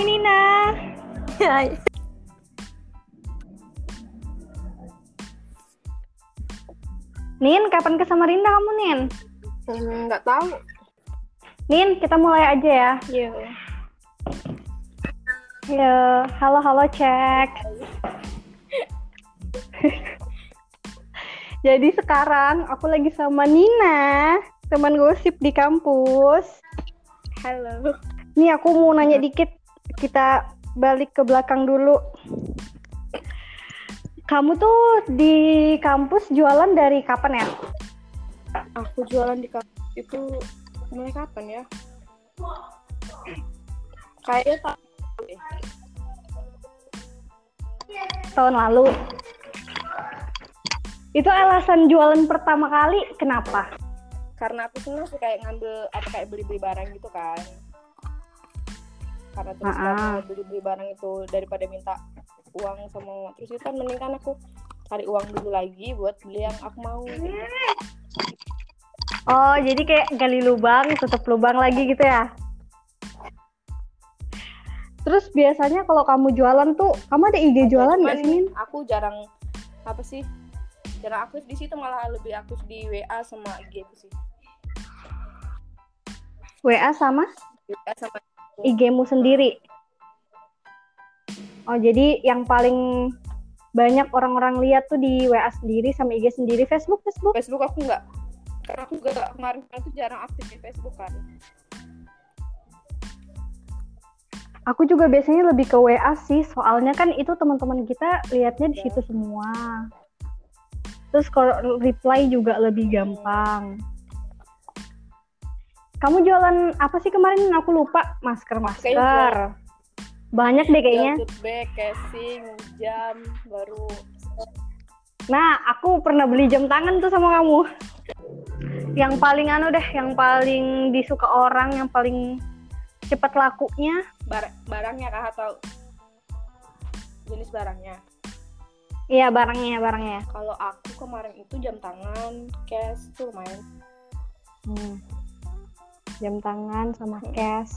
Hai Nina. Hai. Nin, kapan ke Samarinda kamu, Nin? Nggak tahu. Nin, kita mulai aja ya. Iya. Yo, halo halo cek. Jadi sekarang aku lagi sama Nina, teman gosip di kampus. Halo. Nih aku mau nanya dikit, kita balik ke belakang dulu. Kamu tuh di kampus jualan dari kapan ya? Aku jualan di kampus itu mulai kapan ya? Kayaknya tak Tahun lalu. Itu alasan jualan pertama kali kenapa? karena aku senang sih kayak ngambil apa kayak beli-beli barang gitu kan. Karena terus Ah, ah. karena beli-beli barang itu daripada minta uang sama terus itu kan mending kan aku cari uang dulu lagi buat beli yang aku mau. Oh, jadi kayak gali lubang, tutup lubang lagi gitu ya? Terus biasanya kalau kamu jualan tuh, kamu ada ide jualan nggak sih? Aku jarang apa sih? Jarang aktif di situ malah lebih aktif di WA sama IG aku sih. WA sama WA sama IG-mu sendiri? Oh, jadi yang paling banyak orang-orang lihat tuh di WA sendiri sama IG sendiri, Facebook, Facebook? Facebook aku nggak karena aku juga kemarin itu jarang aktif di Facebook kan Aku juga biasanya lebih ke WA sih, soalnya kan itu teman-teman kita lihatnya di situ semua. Terus kalau reply juga lebih gampang. Kamu jualan apa sih kemarin? Aku lupa. Masker, masker. Kayaknya Banyak deh kayaknya. Jual tote bag, casing, jam baru Nah, aku pernah beli jam tangan tuh sama kamu. Yang paling anu deh, yang paling disuka orang, yang paling cepat lakunya. bar- barangnya kah atau jenis barangnya Iya, barangnya, barangnya. kalau aku kemarin itu jam tangan cash tuh lumayan Hmm. Jam tangan sama cash.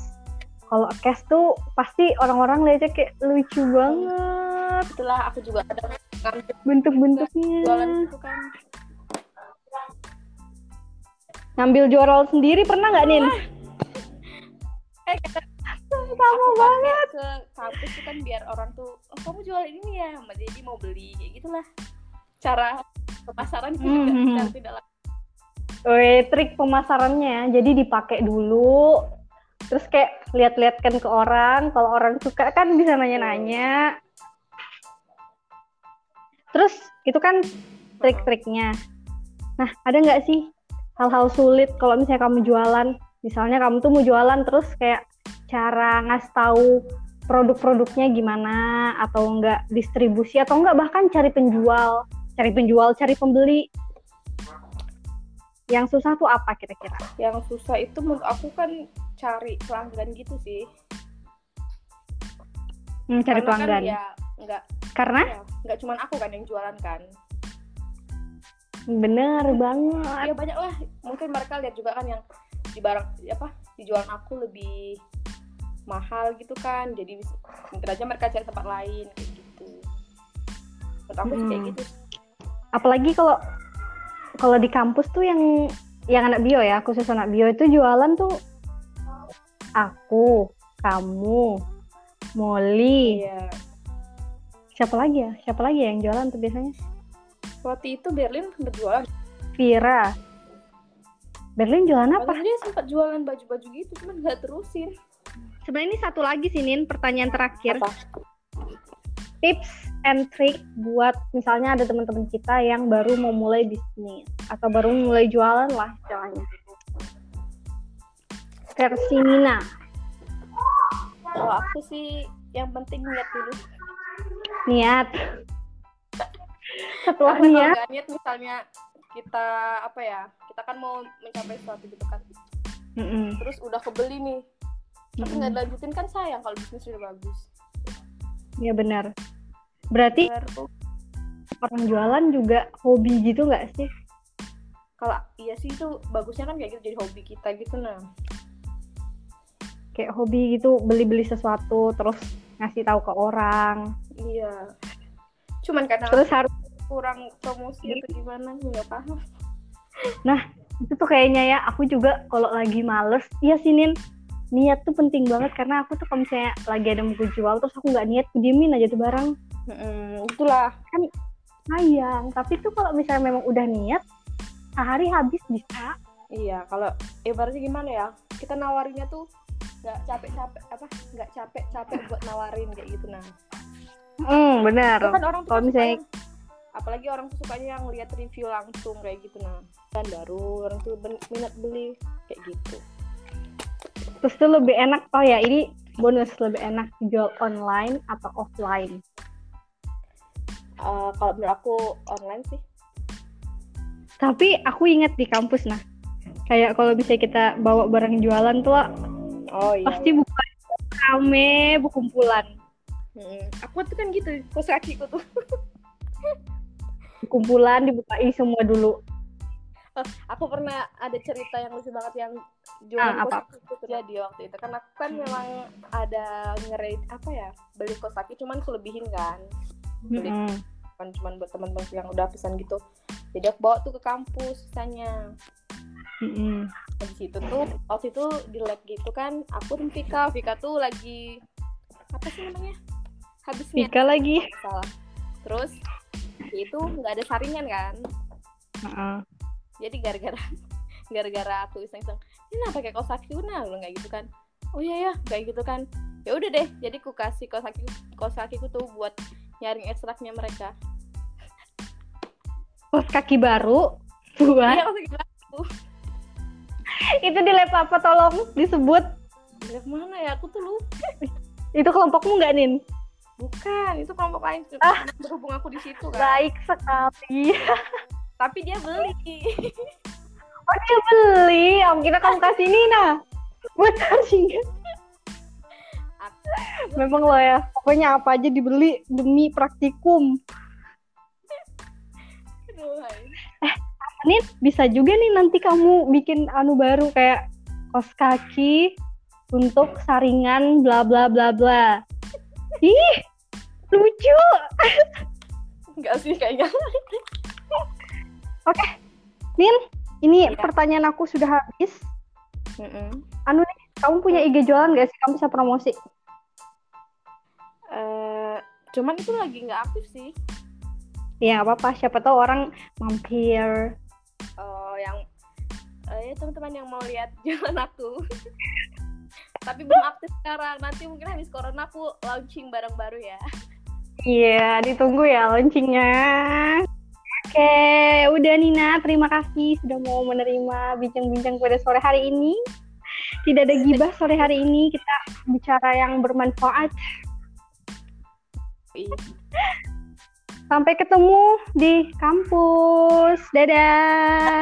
Kalau cash tuh pasti orang-orang lihatnya kayak lucu banget itulah aku juga ada bentuk-bentuknya. jualan itu kan Ngambil sendiri pernah nggak Nin? eh kata Sama aku banget. ke kampus tuh kan biar orang tuh oh kamu jual ini ya jadi mau beli kayak gitulah cara pemasaran itu Mhm. secara tidak langsung Weh, trik pemasarannya. Jadi dipakai dulu. Terus kayak lihat-lihatkan ke orang. Kalau orang suka kan bisa nanya-nanya. Terus itu kan trik-triknya. Nah, ada nggak sih hal-hal sulit kalau misalnya kamu jualan? Misalnya kamu tuh mau jualan terus kayak cara ngasih tahu produk-produknya gimana atau enggak distribusi atau enggak bahkan cari penjual, cari penjual, cari pembeli. Yang susah tuh apa kira-kira? yang susah itu menurut aku kan cari pelanggan gitu sih Hmm, cari Karena pelanggan. kan ya nggak Karena ya, nggak cuman aku kan yang jualan kan bener banget. ya banyak lah mungkin mereka lihat juga kan yang di barang apa dijualan aku lebih mahal gitu kan jadi mungkin aja mereka cari tempat lain kayak gitu menurut aku sih kayak Hmm. gitu Apalagi kalau kalau di kampus tuh yang yang anak bio ya, khusus anak bio itu jualan tuh aku, kamu, Molly, iya siapa lagi ya? Siapa lagi ya yang jualan tuh biasanya? waktu itu Berlin sempat jualan Vira. Berlin jualan apa? apa dia sempat jualan baju-baju gitu cuman nggak terusin Sebenarnya ini satu lagi sih Nin, pertanyaan terakhir. apa tips and trick buat misalnya ada teman-teman kita yang baru mau mulai bisnis atau baru mulai jualan lah istilahnya. Versi Nina. kalau aku sih yang penting niat dulu Niat. Setelah Karena kalau niat, nggak niat misalnya kita apa ya kita kan mau mencapai sesuatu gitu kan Mm-mm. terus udah kebeli nih tapi nggak dilanjutin kan sayang kalau bisnis sudah bagus ya benar. Berarti orang jualan juga hobi gitu nggak sih? kalau iya sih itu bagusnya kan kayak gitu jadi hobi kita gitu nah. kayak hobi gitu beli-beli sesuatu terus ngasih tahu ke orang. Iya. Cuman karena terus harus kurang promosi atau gimana nggak paham. Itu tuh kayaknya ya aku juga kalau lagi males iya sinin niat tuh penting banget karena aku tuh kalau misalnya lagi ada mau jual terus aku nggak niat aku diemin aja tuh barang Mm-mm, itulah. Sayang tapi tuh kalau misalnya memang udah niat sehari habis bisa. Iya kalau ibaratnya gimana ya kita nawarinnya tuh nggak capek-capek apa nggak capek-capek buat nawarin kayak gitu nah. Hmm benar. Kan orang kalau kan misalnya- yang- apalagi orang tuh sukanya yang lihat review langsung kayak gitu nah. Kan baru orang tuh minat beli kayak gitu. Terus tuh lebih enak oh ya ini bonus lebih enak jual online atau offline Eh, kalau menurut aku online sih. Tapi aku ingat di kampus nah. Kayak kalau bisa kita bawa barang jualan tuh oh iya pasti buka rame berkumpulan. Mm-mm. aku tuh kan gitu kos kakiku tuh. Kumpulan dibukain semua dulu. Aku pernah ada cerita yang lucu banget yang Ah, jualan apa? kos kaki itu terjadi waktu itu. Karena aku kan memang ada ngerate apa ya beli kos kaki cuman kelebihin kan beli Mm-mm. bukan cuman buat teman-teman yang udah pesan gitu. Jadi aku bawa tuh ke kampus sisanya. Mm-mm. Nah, di situ tuh waktu itu di lab gitu kan aku dan Vika. Vika tuh lagi apa sih namanya? Habisnya. Vika lagi. Salah. Terus itu nggak ada saringan kan? Heeh. jadi gara-gara gara-gara aku iseng-iseng ini pakai kaos kaki nah lu nggak gitu kan. Oh iya ya kayak gitu kan. Ya udah deh jadi ku kasih kaos kakiku tuh buat nyaring ekstraknya mereka. Kos kaki baru buat iya kaki baru. itu di lab apa tolong disebut? Lab mana ya? Aku tuh lupa. Itu kelompokmu nggak nin? Bukan itu kelompok lain. Ah. berhubung aku di situ kan. Baik sekali. Tapi dia beli. Oh dia beli? Om kita kamu kasih Nina. Buat charging memang lo ya. Pokoknya apa aja dibeli demi praktikum. Hai. Nin bisa juga nih nanti kamu bikin anu baru kayak kos kaki untuk saringan bla bla bla bla. Ih lucu. Enggak sih kayaknya Nin ini Iya. pertanyaan aku sudah habis. Mm-mm. kamu punya IG jualan gak sih? Kamu bisa promosi Eh, cuman itu lagi nggak aktif sih. Ya nggak apa-apa. Siapa tahu orang mampir. Eh, yang eh, ya teman-teman yang mau lihat jalan aku. Tapi belum aktif sekarang. Nanti mungkin habis corona aku launching barang baru ya. Iya, ditunggu ya launchingnya. Oke, udah Nina, terima kasih sudah mau menerima bincang-bincang pada sore hari ini. Tidak ada gibah sore hari ini, kita bicara yang bermanfaat. Iya. Sampai ketemu di kampus. Dadah.